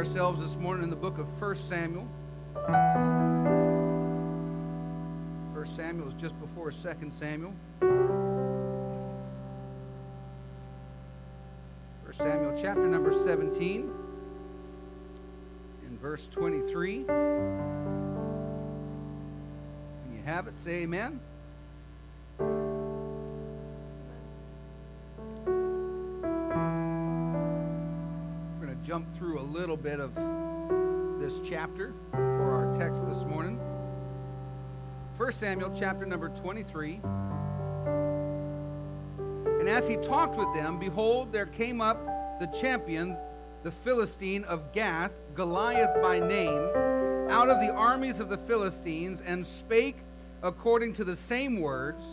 ourselves this morning in the book of 1 Samuel. 1 Samuel is just before 2 Samuel. 1 Samuel chapter number 17 in verse 23. When you have it, say amen. Jump through a little bit of this chapter for our text this morning. 1 Samuel chapter number 23. And as he talked with them, behold, there came up the champion, the Philistine of Gath, Goliath by name, out of the armies of the Philistines, and spake according to the same words,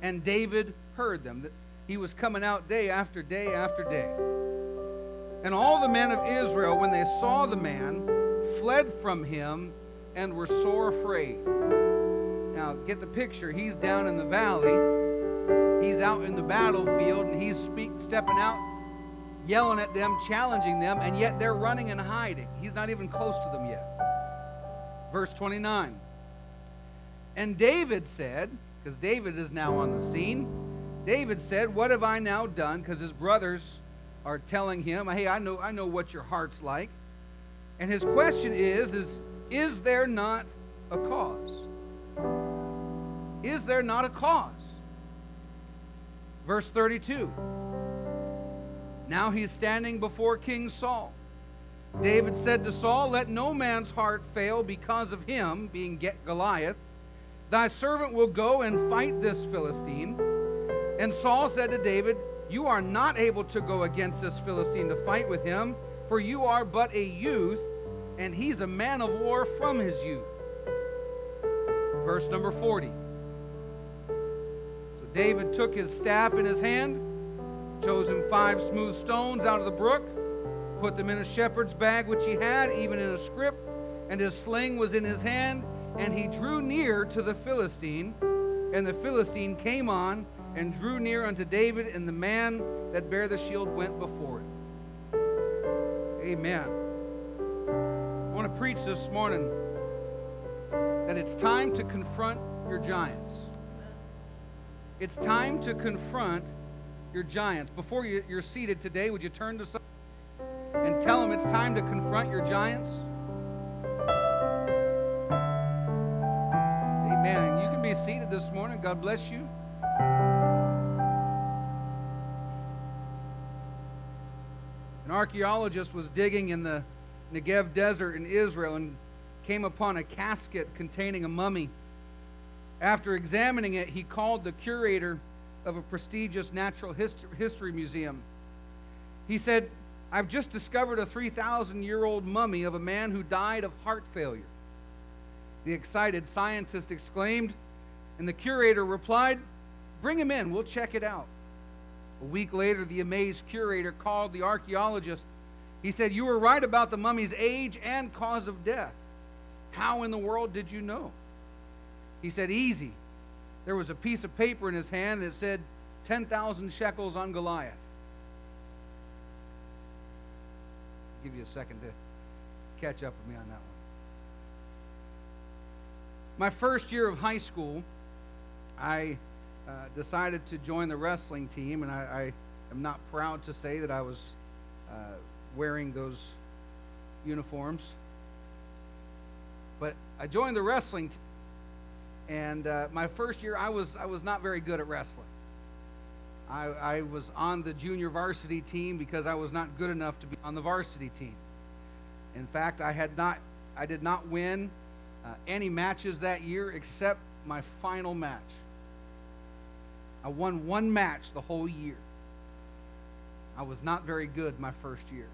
and David heard them. That he was coming out day after day after day. And all the men of Israel, when they saw the man, fled from him and were sore afraid. Now, get the picture. He's down in the valley. He's out in the battlefield, and he's speak, stepping out, yelling at them, challenging them, and yet they're running and hiding. He's not even close to them yet. Verse 29. And David said, because David is now on the scene, David said, What have I now done? Because his brothers are telling him, "Hey, I know I know what your heart's like." And his question is is is there not a cause? Is there not a cause? Verse 32. Now he's standing before King Saul. David said to Saul, Let no man's heart fail because of him, being Goliath. Thy servant will go and fight this Philistine. And Saul said to David, you are not able to go against this Philistine to fight with him, for you are but a youth, and he's a man of war from his youth. Verse number 40. So David took his staff in his hand, chose him five smooth stones out of the brook, put them in a shepherd's bag which he had, even in a scrip, and his sling was in his hand, and he drew near to the Philistine, and the Philistine came on and drew near unto David, and the man that bare the shield went before it. Amen. I want to preach this morning that it's time to confront your giants. It's time to confront your giants. Before you're seated today, would you turn to someone and tell them it's time to confront your giants? Amen. You can be seated this morning. God bless you. Archaeologist was digging in the Negev desert in Israel and came upon a casket containing a mummy. After examining it, he called the curator of a prestigious natural history museum. He said, I've just discovered a 3,000 year old mummy of a man who died of heart failure. The excited scientist exclaimed, and the curator replied, Bring him in, we'll check it out. A week later, the amazed curator called the archaeologist. He said, You were right about the mummy's age and cause of death. How in the world did you know? He said, Easy. There was a piece of paper in his hand that said 10,000 shekels on Goliath. I'll give you a second to catch up with me on that one. My first year of high school, I uh, decided to join the wrestling team, and I, I, am not proud to say that I was uh, wearing those uniforms. But I joined the wrestling team, and uh, my first year, I was I was not very good at wrestling. I, I was on the junior varsity team because I was not good enough to be on the varsity team. In fact, I had not I did not win uh, any matches that year except my final match. I won one match the whole year. I was not very good my first year.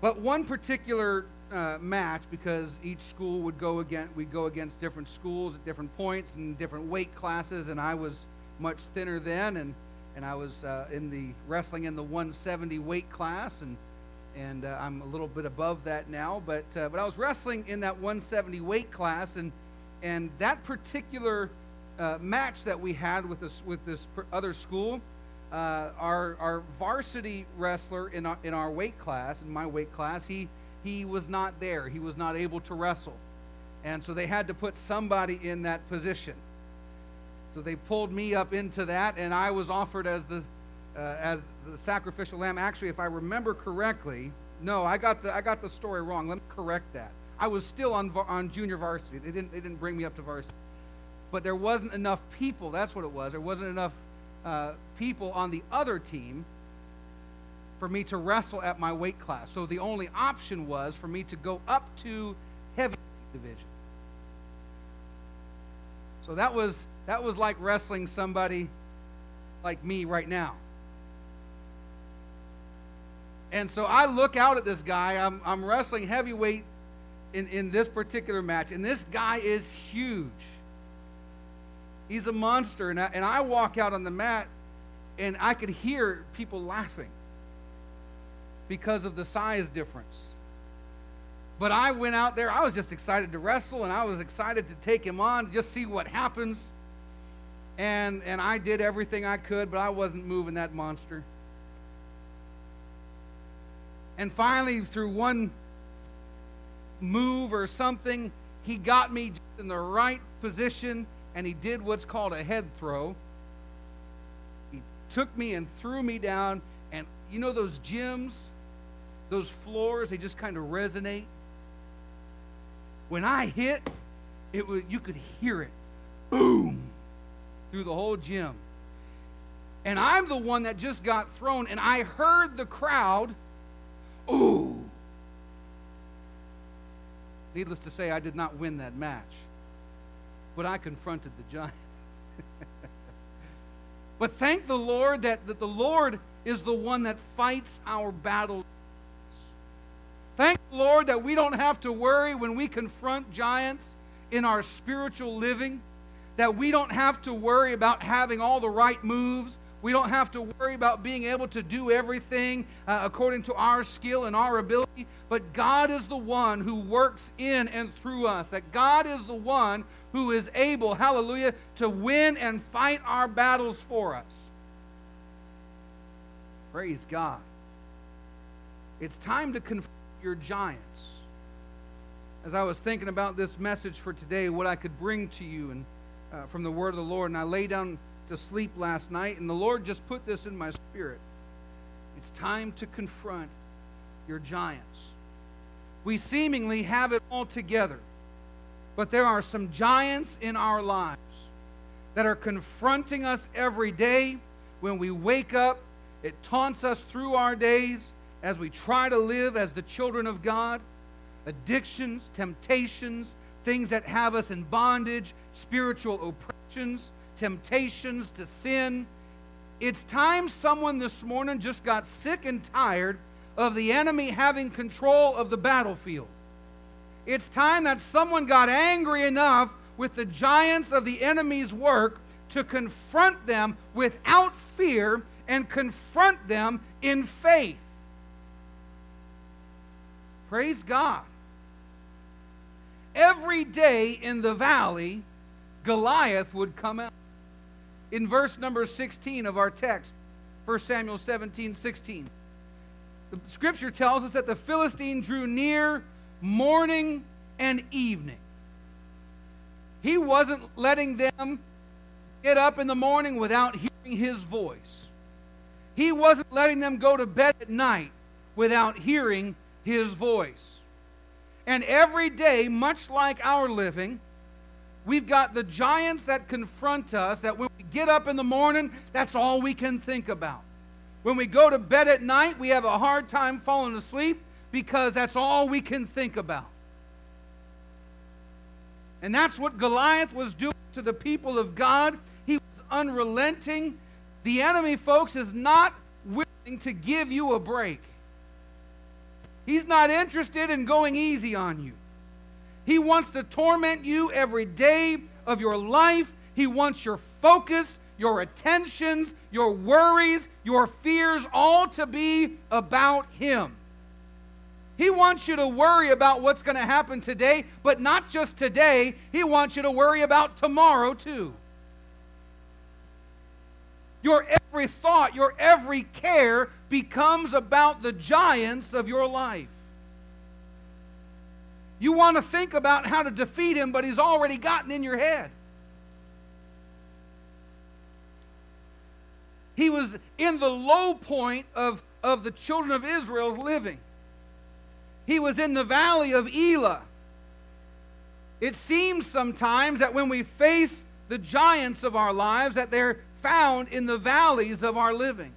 But one particular uh, match, because each school would go against, we'd go against different schools at different points and different weight classes, and I was much thinner then, and, and I was uh, in the wrestling in the 170 weight class, and and uh, I'm a little bit above that now, but uh, but I was wrestling in that 170 weight class, and and that particular uh, match that we had with this with this other school, uh, our, our varsity wrestler in our, in our weight class, in my weight class, he, he was not there. He was not able to wrestle. And so they had to put somebody in that position. So they pulled me up into that, and I was offered as the, uh, as the sacrificial lamb. Actually, if I remember correctly, no, I got the, I got the story wrong. Let me correct that. I was still on, on junior varsity. They didn't, they didn't bring me up to varsity. But there wasn't enough people. That's what it was. There wasn't enough uh, people on the other team for me to wrestle at my weight class. So the only option was for me to go up to heavy division. So that was that was like wrestling somebody like me right now. And so I look out at this guy. I'm, I'm wrestling heavyweight in, in this particular match, and this guy is huge. He's a monster. And I, and I walk out on the mat, and I could hear people laughing because of the size difference. But I went out there, I was just excited to wrestle, and I was excited to take him on, just see what happens. And, and I did everything I could, but I wasn't moving that monster. And finally, through one move or something, he got me in the right position and he did what's called a head throw. He took me and threw me down. And you know those gyms, those floors, they just kind of resonate. When I hit, it was you could hear it. Boom! Through the whole gym. And I'm the one that just got thrown, and I heard the crowd, ooh. Needless to say, I did not win that match but I confronted the giant. but thank the Lord that, that the Lord is the one that fights our battles. Thank the Lord that we don't have to worry when we confront giants in our spiritual living, that we don't have to worry about having all the right moves. We don't have to worry about being able to do everything uh, according to our skill and our ability. But God is the one who works in and through us. That God is the one who is able, hallelujah, to win and fight our battles for us. Praise God. It's time to confront your giants. As I was thinking about this message for today, what I could bring to you and uh, from the word of the Lord, and I lay down to sleep last night, and the Lord just put this in my spirit. It's time to confront your giants. We seemingly have it all together. But there are some giants in our lives that are confronting us every day when we wake up. It taunts us through our days as we try to live as the children of God. Addictions, temptations, things that have us in bondage, spiritual oppressions, temptations to sin. It's time someone this morning just got sick and tired of the enemy having control of the battlefield. It's time that someone got angry enough with the giants of the enemy's work to confront them without fear and confront them in faith. Praise God. Every day in the valley, Goliath would come out. In verse number 16 of our text, 1 Samuel 17 16, the scripture tells us that the Philistine drew near morning and evening. He wasn't letting them get up in the morning without hearing his voice. He wasn't letting them go to bed at night without hearing his voice. And every day, much like our living, we've got the giants that confront us that when we get up in the morning, that's all we can think about. When we go to bed at night, we have a hard time falling asleep because that's all we can think about. And that's what Goliath was doing to the people of God. He was unrelenting. The enemy, folks, is not willing to give you a break. He's not interested in going easy on you. He wants to torment you every day of your life. He wants your focus, your attentions, your worries, your fears, all to be about Him. He wants you to worry about what's going to happen today, but not just today. He wants you to worry about tomorrow too. Your every thought, your every care becomes about the giants of your life. You want to think about how to defeat him, but he's already gotten in your head. He was in the low point of, of the children of Israel's living. He was in the valley of Elah. It seems sometimes that when we face the giants of our lives, that they're found in the valleys of our living.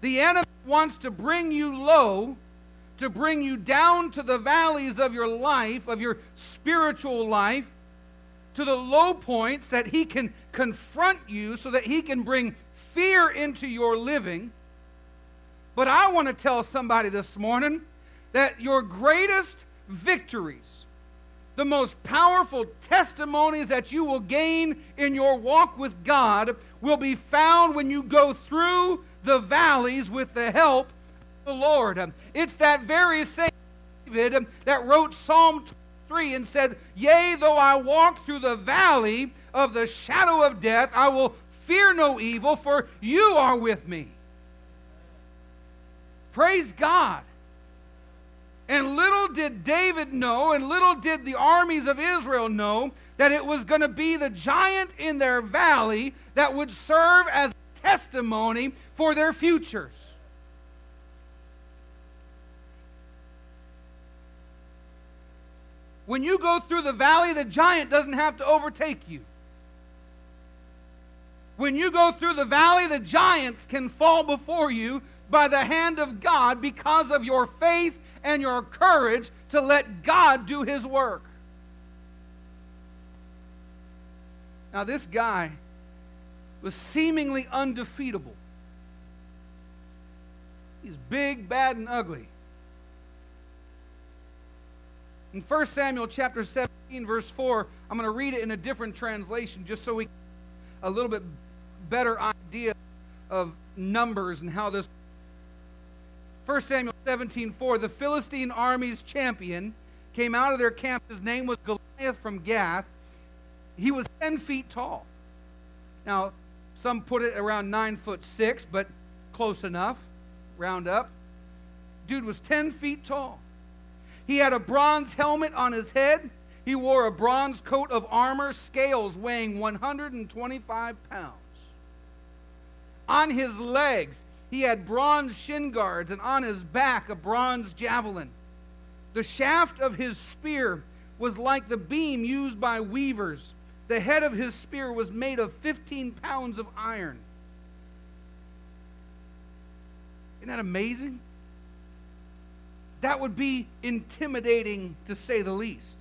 The enemy wants to bring you low, to bring you down to the valleys of your life, of your spiritual life, to the low points that he can confront you so that he can bring fear into your living. But I want to tell somebody this morning that your greatest victories the most powerful testimonies that you will gain in your walk with God will be found when you go through the valleys with the help of the Lord. It's that very same David that wrote Psalm 3 and said, Yea, though I walk through the valley of the shadow of death, I will fear no evil, for you are with me. Praise God. And little did David know, and little did the armies of Israel know, that it was going to be the giant in their valley that would serve as testimony for their futures. When you go through the valley, the giant doesn't have to overtake you. When you go through the valley, the giants can fall before you by the hand of God because of your faith and your courage to let God do his work. Now, this guy was seemingly undefeatable. He's big, bad, and ugly. In 1 Samuel chapter 17, verse 4, I'm going to read it in a different translation just so we get a little bit better idea of numbers and how this 1 Samuel 17 4, the Philistine army's champion came out of their camp. His name was Goliath from Gath. He was 10 feet tall. Now, some put it around 9 foot 6, but close enough. Round up. Dude was 10 feet tall. He had a bronze helmet on his head. He wore a bronze coat of armor, scales weighing 125 pounds. On his legs, he had bronze shin guards, and on his back a bronze javelin. The shaft of his spear was like the beam used by weavers. The head of his spear was made of 15 pounds of iron. Isn't that amazing? That would be intimidating to say the least.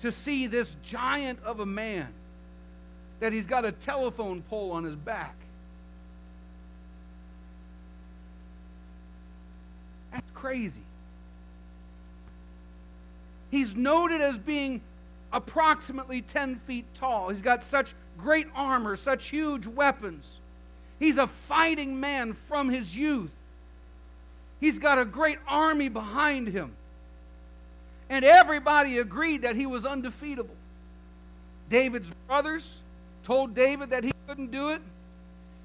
To see this giant of a man that he's got a telephone pole on his back That's crazy. He's noted as being approximately 10 feet tall. He's got such great armor, such huge weapons. He's a fighting man from his youth. He's got a great army behind him. And everybody agreed that he was undefeatable. David's brothers told David that he couldn't do it.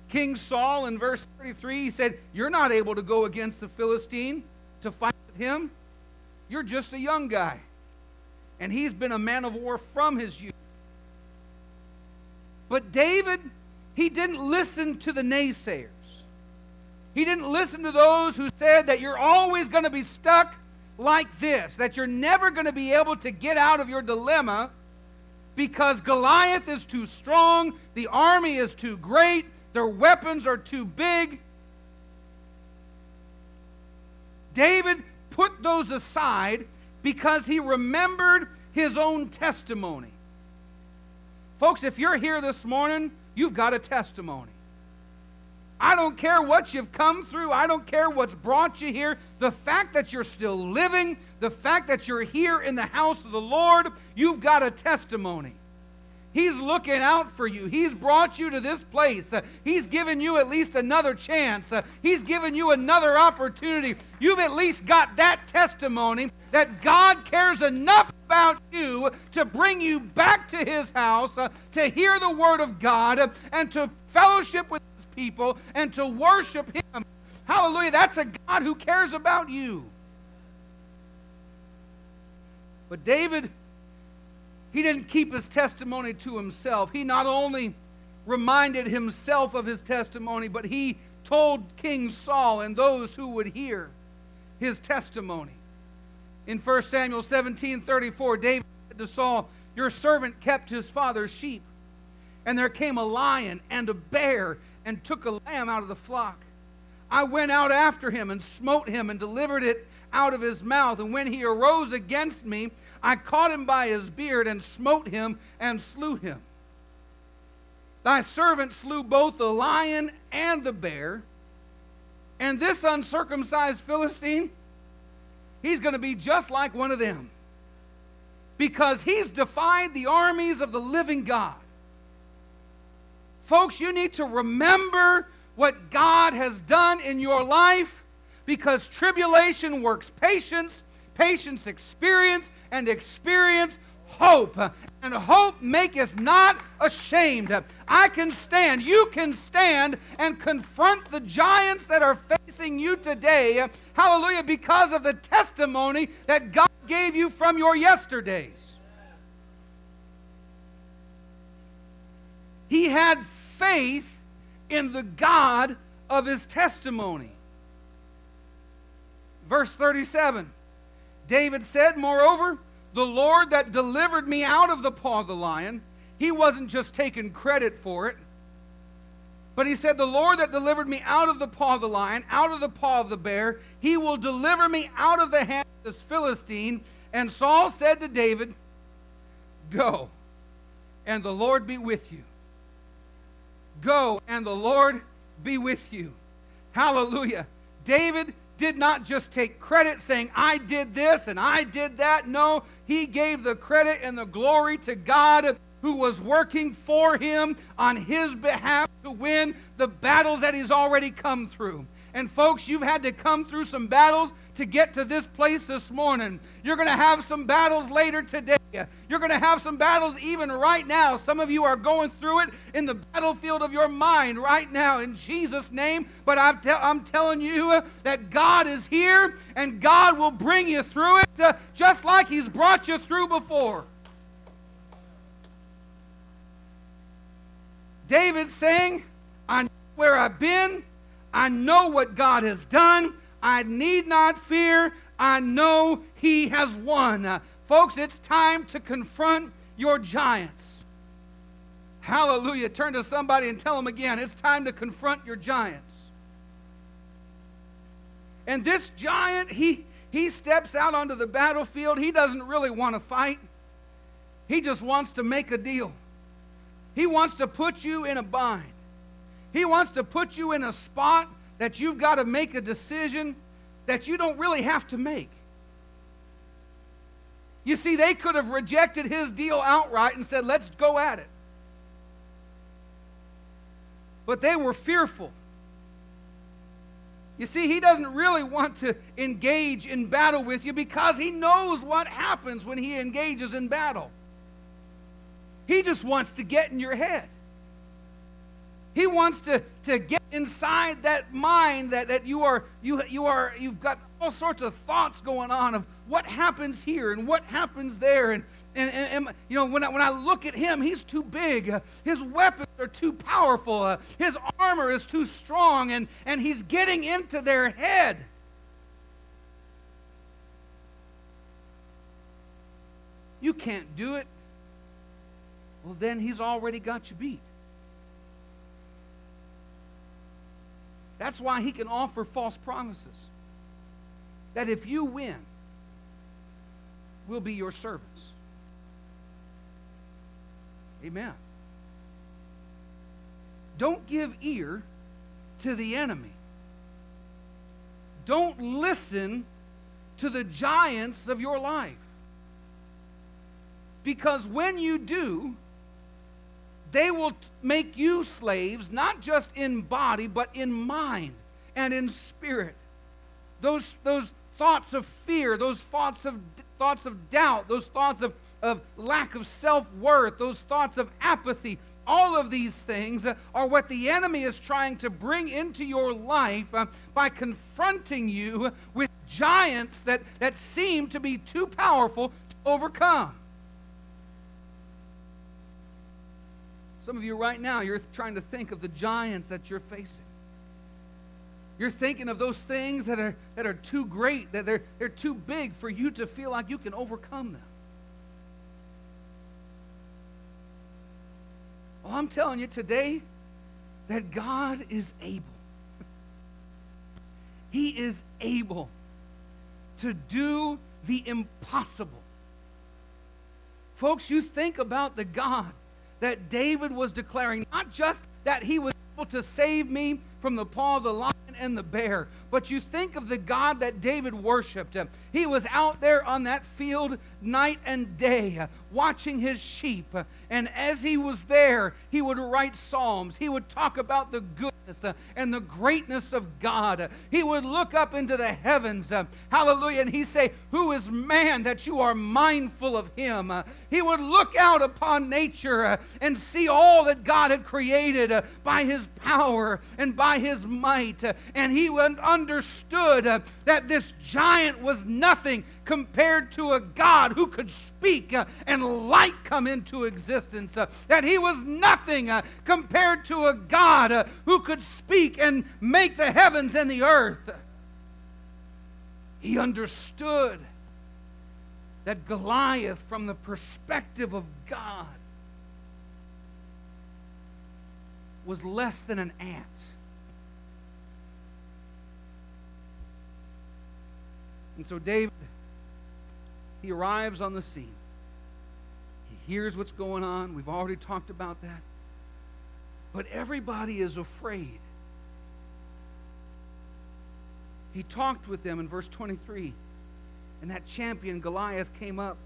King Saul in verse 33, he said, You're not able to go against the Philistine to fight with him. You're just a young guy. And he's been a man of war from his youth. But David, he didn't listen to the naysayers. He didn't listen to those who said that you're always going to be stuck like this, that you're never going to be able to get out of your dilemma because Goliath is too strong, the army is too great, their weapons are too big. David put those aside because he remembered his own testimony. Folks, if you're here this morning, you've got a testimony. I don't care what you've come through. I don't care what's brought you here. The fact that you're still living, the fact that you're here in the house of the Lord, you've got a testimony. He's looking out for you. He's brought you to this place. Uh, he's given you at least another chance. Uh, he's given you another opportunity. You've at least got that testimony that God cares enough about you to bring you back to His house, uh, to hear the Word of God, and to fellowship with His people, and to worship Him. Hallelujah. That's a God who cares about you. But David he didn't keep his testimony to himself. He not only reminded himself of his testimony, but he told King Saul and those who would hear his testimony. In 1 Samuel 17 34, David said to Saul, Your servant kept his father's sheep, and there came a lion and a bear and took a lamb out of the flock. I went out after him and smote him and delivered it out of his mouth. And when he arose against me, I caught him by his beard and smote him and slew him. Thy servant slew both the lion and the bear. And this uncircumcised Philistine, he's going to be just like one of them. Because he's defied the armies of the living God. Folks, you need to remember what God has done in your life because tribulation works patience, patience experience, and experience hope. And hope maketh not ashamed. I can stand, you can stand and confront the giants that are facing you today. Hallelujah, because of the testimony that God gave you from your yesterdays. He had faith in the God of his testimony. Verse 37 David said, Moreover, the Lord that delivered me out of the paw of the lion, he wasn't just taking credit for it. But he said, The Lord that delivered me out of the paw of the lion, out of the paw of the bear, he will deliver me out of the hand of this Philistine. And Saul said to David, Go, and the Lord be with you. Go, and the Lord be with you. Hallelujah. David did not just take credit saying, I did this and I did that. No, he gave the credit and the glory to God who was working for him on his behalf to win the battles that he's already come through. And folks, you've had to come through some battles to get to this place this morning. You're going to have some battles later today. You're going to have some battles even right now. Some of you are going through it in the battlefield of your mind right now in Jesus' name. But I'm, te- I'm telling you that God is here and God will bring you through it uh, just like He's brought you through before. David saying, I know where I've been. I know what God has done. I need not fear. I know He has won. Folks, it's time to confront your giants. Hallelujah. Turn to somebody and tell them again it's time to confront your giants. And this giant, he, he steps out onto the battlefield. He doesn't really want to fight, he just wants to make a deal. He wants to put you in a bind. He wants to put you in a spot that you've got to make a decision that you don't really have to make. You see, they could have rejected his deal outright and said, let's go at it. But they were fearful. You see, he doesn't really want to engage in battle with you because he knows what happens when he engages in battle. He just wants to get in your head. He wants to, to get inside that mind that, that you are you you are you've got all sorts of thoughts going on of what happens here and what happens there. And and, and, and you know when I, when I look at him he's too big. Uh, his weapons are too powerful. Uh, his armor is too strong. And and he's getting into their head. You can't do it. Well then he's already got you beat That's why he can offer false promises. That if you win, we'll be your servants. Amen. Don't give ear to the enemy. Don't listen to the giants of your life. Because when you do, they will make you slaves, not just in body, but in mind and in spirit. Those, those thoughts of fear, those thoughts of, thoughts of doubt, those thoughts of, of lack of self worth, those thoughts of apathy, all of these things are what the enemy is trying to bring into your life uh, by confronting you with giants that, that seem to be too powerful to overcome. Some of you right now, you're trying to think of the giants that you're facing. You're thinking of those things that are, that are too great, that they're, they're too big for you to feel like you can overcome them. Well, I'm telling you today that God is able. He is able to do the impossible. Folks, you think about the God that David was declaring, not just that he was able to save me from the paw of the lion and the bear, but you think of the God that David worshiped. He was out there on that field night and day watching his sheep. And as he was there, he would write psalms. He would talk about the good uh, and the greatness of God. He would look up into the heavens, hallelujah, and he say, "Who is man that you are mindful of him?" He would look out upon nature and see all that God had created by his power and by his might, and he understood that this giant was nothing compared to a God who could speak uh, and light come into existence. Uh, that he was nothing uh, compared to a God uh, who could speak and make the heavens and the earth. He understood that Goliath, from the perspective of God, was less than an ant. And so David he arrives on the scene. He hears what's going on. We've already talked about that. But everybody is afraid. He talked with them in verse 23. And that champion, Goliath, came up.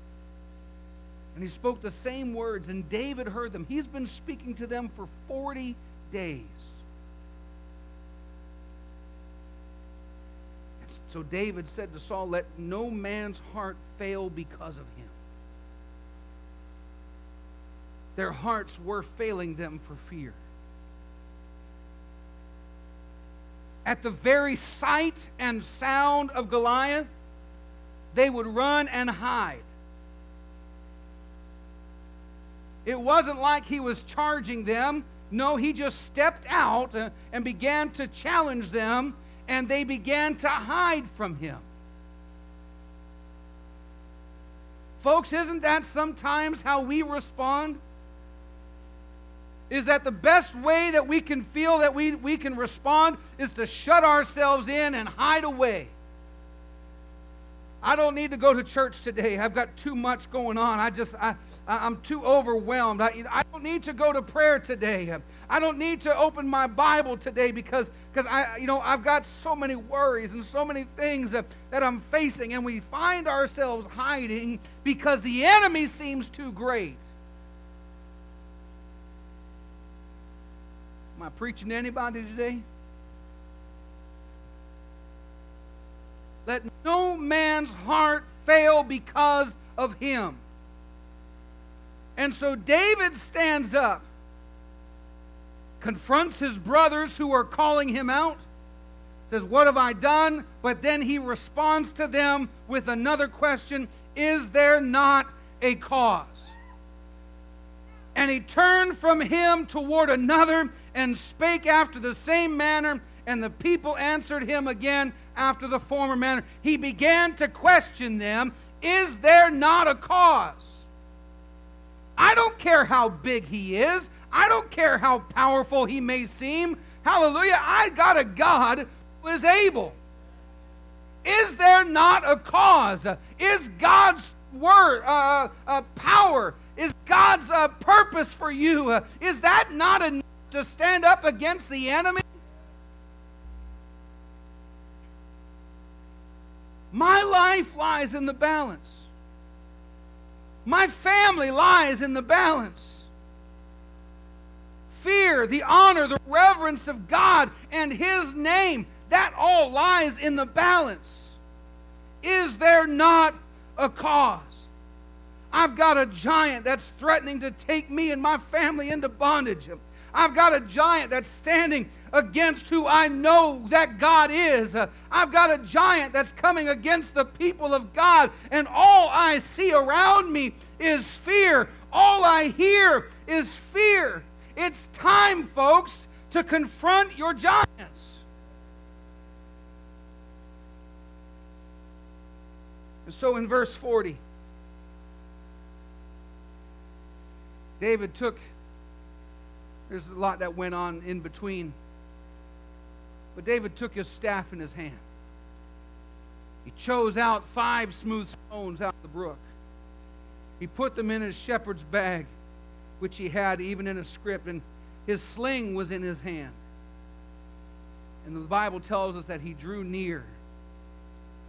And he spoke the same words, and David heard them. He's been speaking to them for 40 days. So David said to Saul, Let no man's heart fail because of him. Their hearts were failing them for fear. At the very sight and sound of Goliath, they would run and hide. It wasn't like he was charging them. No, he just stepped out uh, and began to challenge them and they began to hide from him. Folks, isn't that sometimes how we respond? Is that the best way that we can feel that we, we can respond is to shut ourselves in and hide away? I don't need to go to church today. I've got too much going on. I just, I, I'm too overwhelmed. I, I don't need to go to prayer today. I don't need to open my Bible today because, because I, you know, I've got so many worries and so many things that, that I'm facing. And we find ourselves hiding because the enemy seems too great. Am I preaching to anybody today? Let no man's heart fail because of him. And so David stands up, confronts his brothers who are calling him out, says, What have I done? But then he responds to them with another question Is there not a cause? And he turned from him toward another and spake after the same manner, and the people answered him again after the former manner. He began to question them Is there not a cause? I don't care how big he is. I don't care how powerful he may seem. Hallelujah. I got a God who is able. Is there not a cause? Is God's word, uh, uh, power, is God's uh, purpose for you, uh, is that not enough to stand up against the enemy? My life lies in the balance. My family lies in the balance. fear, the honor, the reverence of God and His name, that all lies in the balance. Is there not a cause? I've got a giant that's threatening to take me and my family into bondage. I've got a giant that's standing against who I know that God is. I've got a giant that's coming against the people of God, and all I see around me is fear. All I hear is fear. It's time, folks, to confront your giants. And so in verse 40, David took, there's a lot that went on in between, but David took his staff in his hand. He chose out five smooth stones out of the brook. He put them in his shepherd's bag, which he had even in a scrip, and his sling was in his hand. And the Bible tells us that he drew near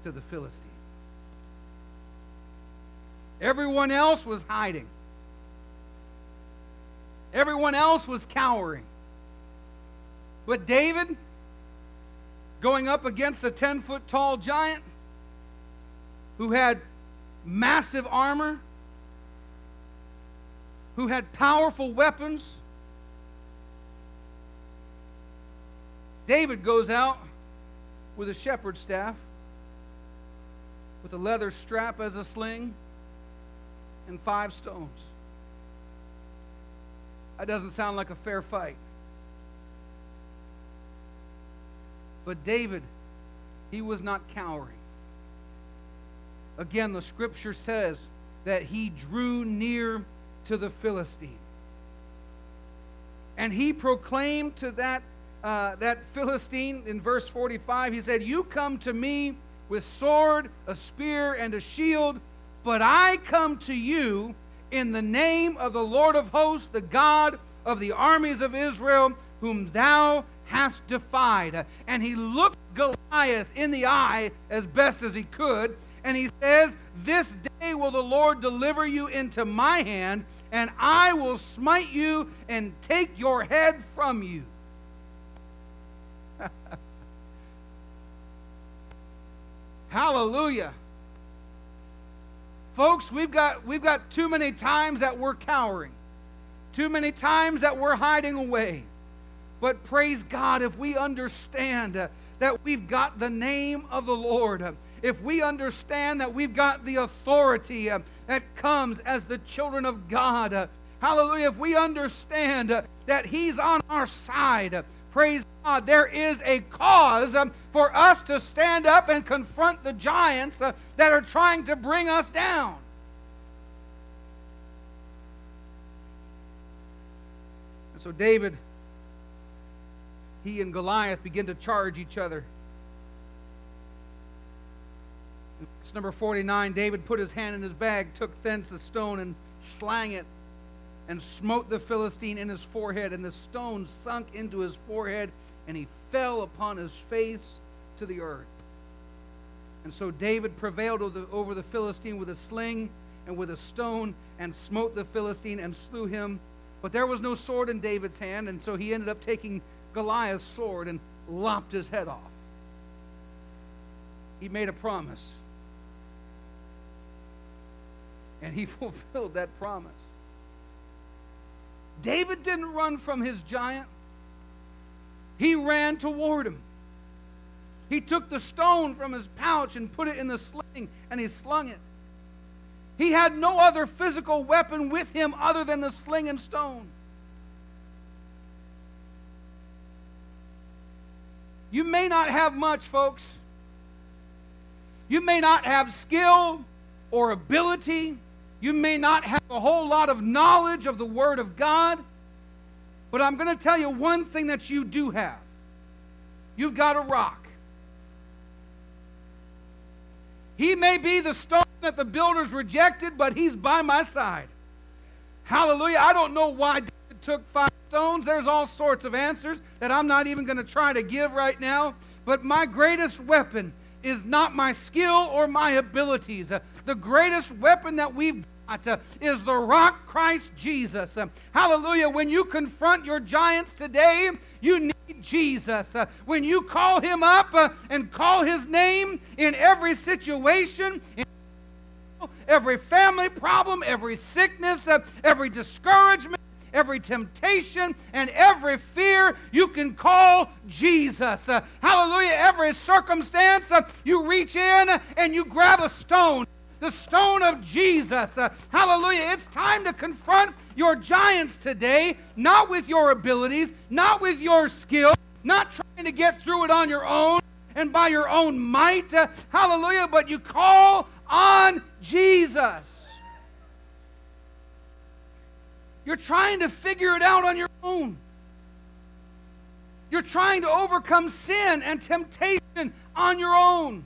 to the Philistine. Everyone else was hiding. Everyone else was cowering. But David, going up against a 10 foot tall giant who had massive armor, who had powerful weapons, David goes out with a shepherd's staff, with a leather strap as a sling and five stones. That doesn't sound like a fair fight. But David, he was not cowering. Again, the scripture says that he drew near to the Philistine. And he proclaimed to that, uh, that Philistine in verse 45, he said, You come to me with sword, a spear, and a shield but I come to you in the name of the Lord of hosts, the God of the armies of Israel, whom thou hast defied. And he looked Goliath in the eye as best as he could, and he says, This day will the Lord deliver you into my hand, and I will smite you and take your head from you. Hallelujah. Folks, we've got, we've got too many times that we're cowering, too many times that we're hiding away. But praise God, if we understand uh, that we've got the name of the Lord, uh, if we understand that we've got the authority uh, that comes as the children of God, hallelujah, if we understand that He's on our side, praise God, there is a cause um, for us to stand up and confront the giants that are trying to bring us down. And so David, he and Goliath begin to charge each other. It's number 49. David put his hand in his bag, took thence a stone, and slang it and smote the Philistine in his forehead, and the stone sunk into his forehead, and he fell upon his face to the earth. And so David prevailed over the Philistine with a sling and with a stone, and smote the Philistine and slew him. But there was no sword in David's hand, and so he ended up taking Goliath's sword and lopped his head off. He made a promise. And he fulfilled that promise. David didn't run from his giant, he ran toward him. He took the stone from his pouch and put it in the sling and he slung it. He had no other physical weapon with him other than the sling and stone. You may not have much, folks. You may not have skill or ability you may not have a whole lot of knowledge of the Word of God, but I'm going to tell you one thing that you do have you've got a rock. He may be the stone that the builders rejected, but he's by my side. Hallelujah. I don't know why David took five stones. There's all sorts of answers that I'm not even going to try to give right now. But my greatest weapon is not my skill or my abilities. Uh, the greatest weapon that we've uh, is the rock Christ Jesus. Uh, hallelujah. When you confront your giants today, you need Jesus. When you call him up and call his name in every situation, in every family problem, every sickness, every discouragement, every temptation, and every fear, you can call Jesus. Uh, hallelujah. Every circumstance, uh, you reach in and you grab a stone the stone of Jesus. Uh, hallelujah. It's time to confront your giants today, not with your abilities, not with your skill, not trying to get through it on your own and by your own might. Uh, hallelujah. But you call on Jesus. You're trying to figure it out on your own. You're trying to overcome sin and temptation on your own.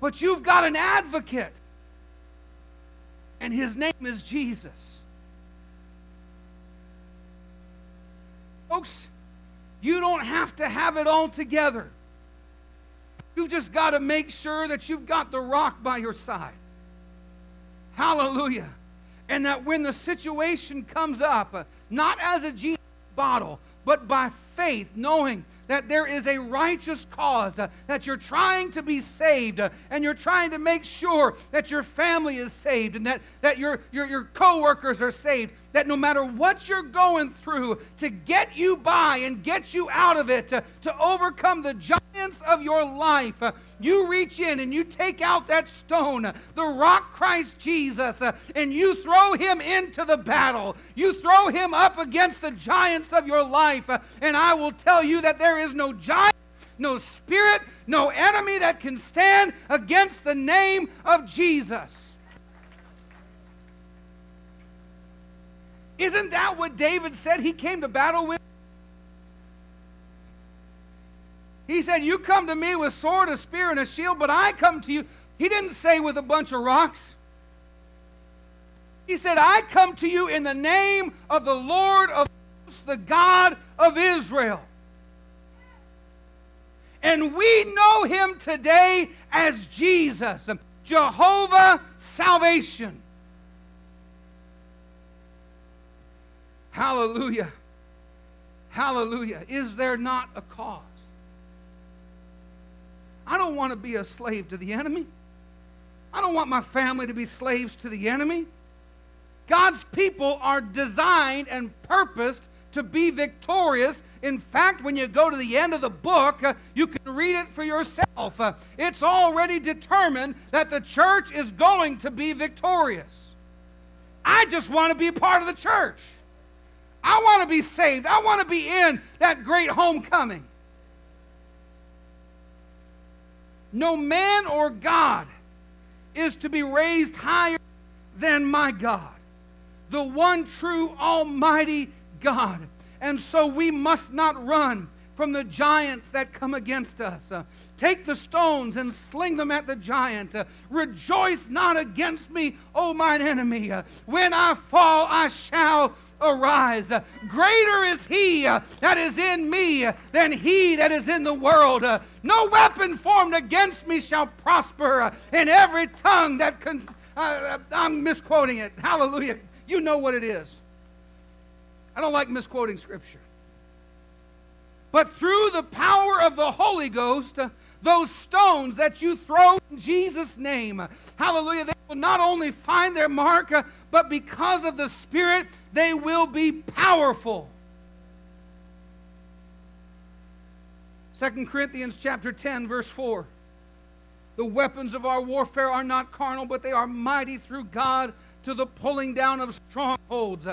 But you've got an advocate, and his name is Jesus. Folks, you don't have to have it all together. You've just got to make sure that you've got the rock by your side. Hallelujah. And that when the situation comes up, uh, not as a Jesus bottle, but by faith, knowing that there is a righteous cause, uh, that you're trying to be saved, uh, and you're trying to make sure that your family is saved, and that, that your, your, your co workers are saved, that no matter what you're going through, to get you by and get you out of it, to, to overcome the giants of your life, uh, you reach in and you take out that stone, the rock Christ Jesus, uh, and you throw him into the battle. You throw him up against the giants of your life. Uh, and I will tell you that there is no giant no spirit, no enemy that can stand against the name of Jesus. Isn't that what David said he came to battle with? He said, You come to me with sword, a spear, and a shield, but I come to you. He didn't say with a bunch of rocks. He said, I come to you in the name of the Lord of hosts, the God of Israel. And we know him today as Jesus, Jehovah salvation. Hallelujah. Hallelujah. Is there not a cause? I don't want to be a slave to the enemy. I don't want my family to be slaves to the enemy. God's people are designed and purposed to be victorious. In fact, when you go to the end of the book, uh, you can read it for yourself. Uh, it's already determined that the church is going to be victorious. I just want to be a part of the church. I want to be saved. I want to be in that great homecoming. No man or God is to be raised higher than my God, the one true Almighty God. And so we must not run from the giants that come against us. Uh, take the stones and sling them at the giant. Uh, rejoice not against me, O mine enemy. Uh, when I fall, I shall arise. Greater is he uh, that is in me than he that is in the world. Uh, no weapon formed against me shall prosper, uh, every tongue that con- I'm misquoting it. Hallelujah. You know what it is. I don't like misquoting scripture. But through the power of the Holy Ghost, those stones that you throw in Jesus' name, hallelujah, they will not only find their mark, but because of the Spirit, they will be powerful. 2 Corinthians chapter 10 verse 4 The weapons of our warfare are not carnal but they are mighty through God to the pulling down of strongholds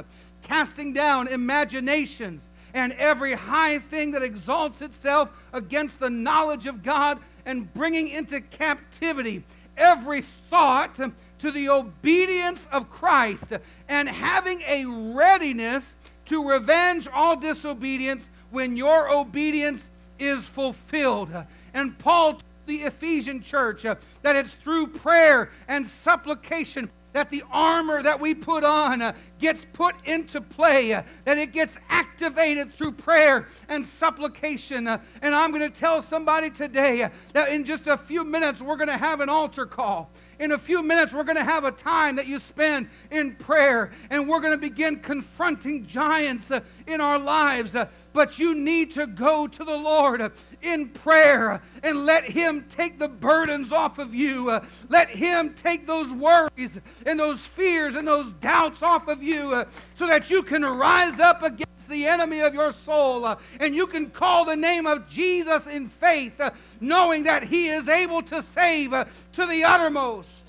casting down imaginations and every high thing that exalts itself against the knowledge of God and bringing into captivity every thought to the obedience of Christ and having a readiness to revenge all disobedience when your obedience is fulfilled. And Paul told the Ephesian church uh, that it's through prayer and supplication that the armor that we put on uh, gets put into play, uh, that it gets activated through prayer and supplication. Uh, and I'm going to tell somebody today that in just a few minutes we're going to have an altar call. In a few minutes, we're going to have a time that you spend in prayer, and we're going to begin confronting giants uh, in our lives. Uh, but you need to go to the Lord uh, in prayer and let Him take the burdens off of you. Let Him take those worries and those fears and those doubts off of you so that you can rise up against the enemy of your soul uh, and you can call the name of Jesus in faith knowing that He is able to save uh, to the uttermost.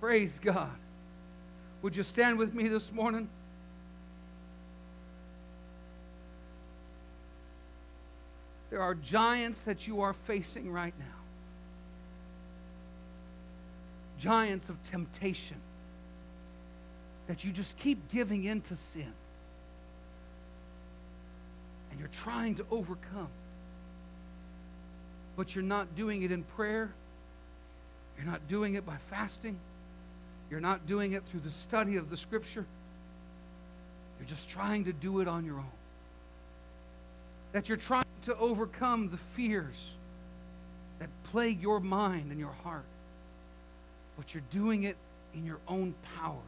Praise God. Would you stand with me this morning? There are giants that you are facing right now. Giants of temptation that you just keep giving in to sin and you're trying to overcome. But you're not doing it in prayer. You're not doing it by fasting. You're not doing it through the study of the Scripture. You're just trying to do it on your own. That you're trying to overcome the fears that plague your mind and your heart. But you're doing it in your own power.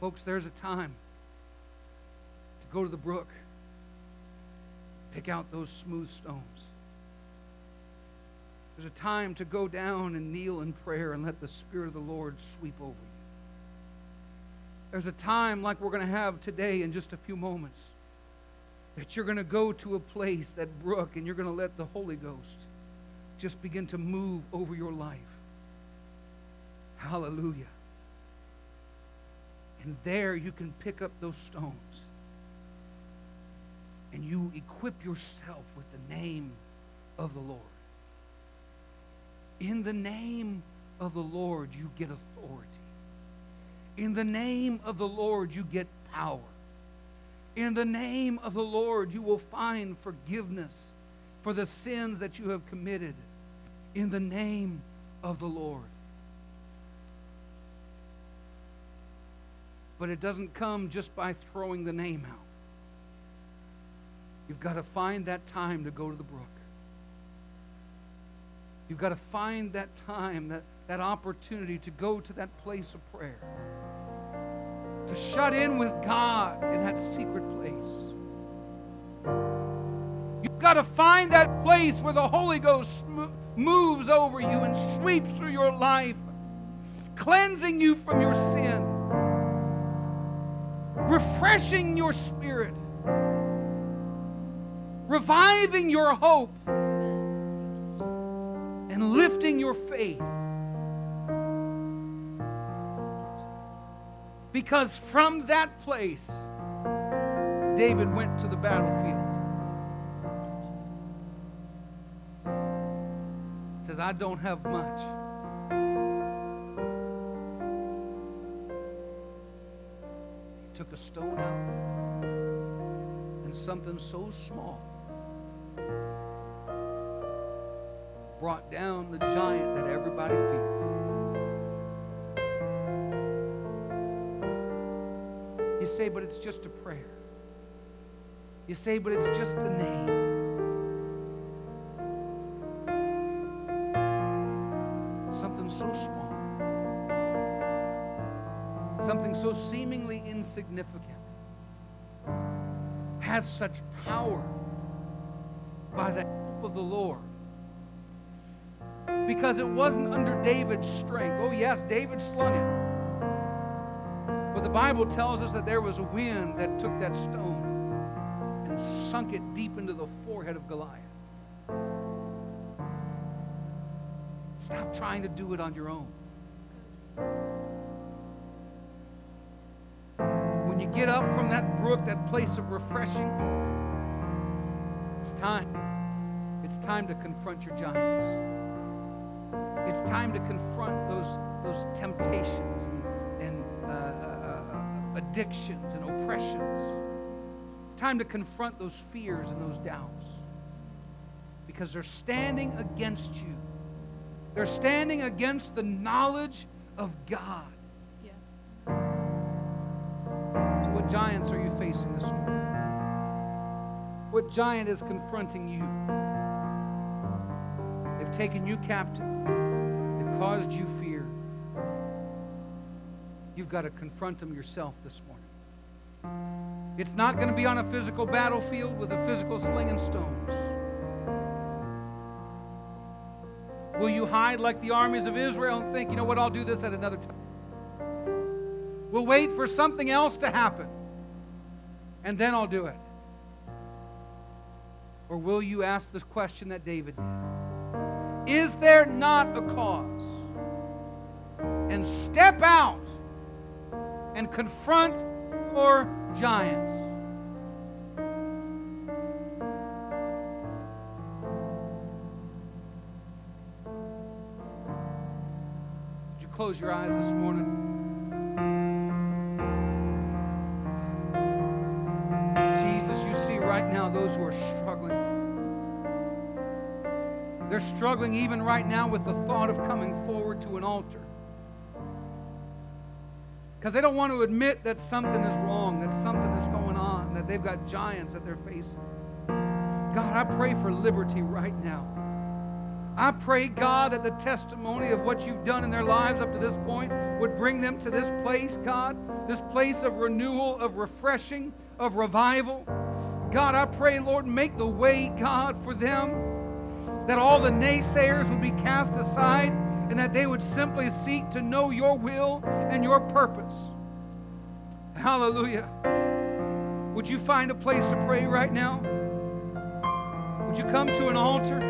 Folks, there's a time to go to the brook, pick out those smooth stones. There's a time to go down and kneel in prayer and let the Spirit of the Lord sweep over you. There's a time like we're going to have today in just a few moments that you're going to go to a place, that brook, and you're going to let the Holy Ghost just begin to move over your life. Hallelujah. And there you can pick up those stones. And you equip yourself with the name of the Lord. In the name of the Lord, you get authority. In the name of the Lord, you get power. In the name of the Lord, you will find forgiveness for the sins that you have committed. In the name of the Lord. But it doesn't come just by throwing the name out. You've got to find that time to go to the brook. You've got to find that time, that, that opportunity to go to that place of prayer. To shut in with God in that secret place. You've got to find that place where the Holy Ghost moves over you and sweeps through your life, cleansing you from your sin refreshing your spirit, reviving your hope, and lifting your faith. Because from that place, David went to the battlefield. Says, I don't have much. Took a stone out and something so small brought down the giant that everybody feared. You say, but it's just a prayer. You say, but it's just a name. Something so seemingly insignificant has such power by the help of the Lord. Because it wasn't under David's strength. Oh, yes, David slung it. But the Bible tells us that there was a wind that took that stone and sunk it deep into the forehead of Goliath. Stop trying to do it on your own. You get up from that brook, that place of refreshing, it's time. It's time to confront your giants. It's time to confront those, those temptations and, and uh, uh, uh, addictions and oppressions. It's time to confront those fears and those doubts. because they're standing against you. They're standing against the knowledge of God. Giants are you facing this morning? What giant is confronting you? They've taken you captive, they've caused you fear. You've got to confront them yourself this morning. It's not going to be on a physical battlefield with a physical sling and stones. Will you hide like the armies of Israel and think, you know what, I'll do this at another time? We'll wait for something else to happen, and then I'll do it. Or will you ask the question that David did? Is there not a cause? And step out and confront your giants. Would you close your eyes this morning? They're struggling even right now with the thought of coming forward to an altar. Because they don't want to admit that something is wrong, that something is going on, that they've got giants that they're facing. God, I pray for liberty right now. I pray, God, that the testimony of what you've done in their lives up to this point would bring them to this place, God, this place of renewal, of refreshing, of revival. God, I pray, Lord, make the way, God, for them, that all the naysayers would be cast aside and that they would simply seek to know your will and your purpose. Hallelujah. Would you find a place to pray right now? Would you come to an altar?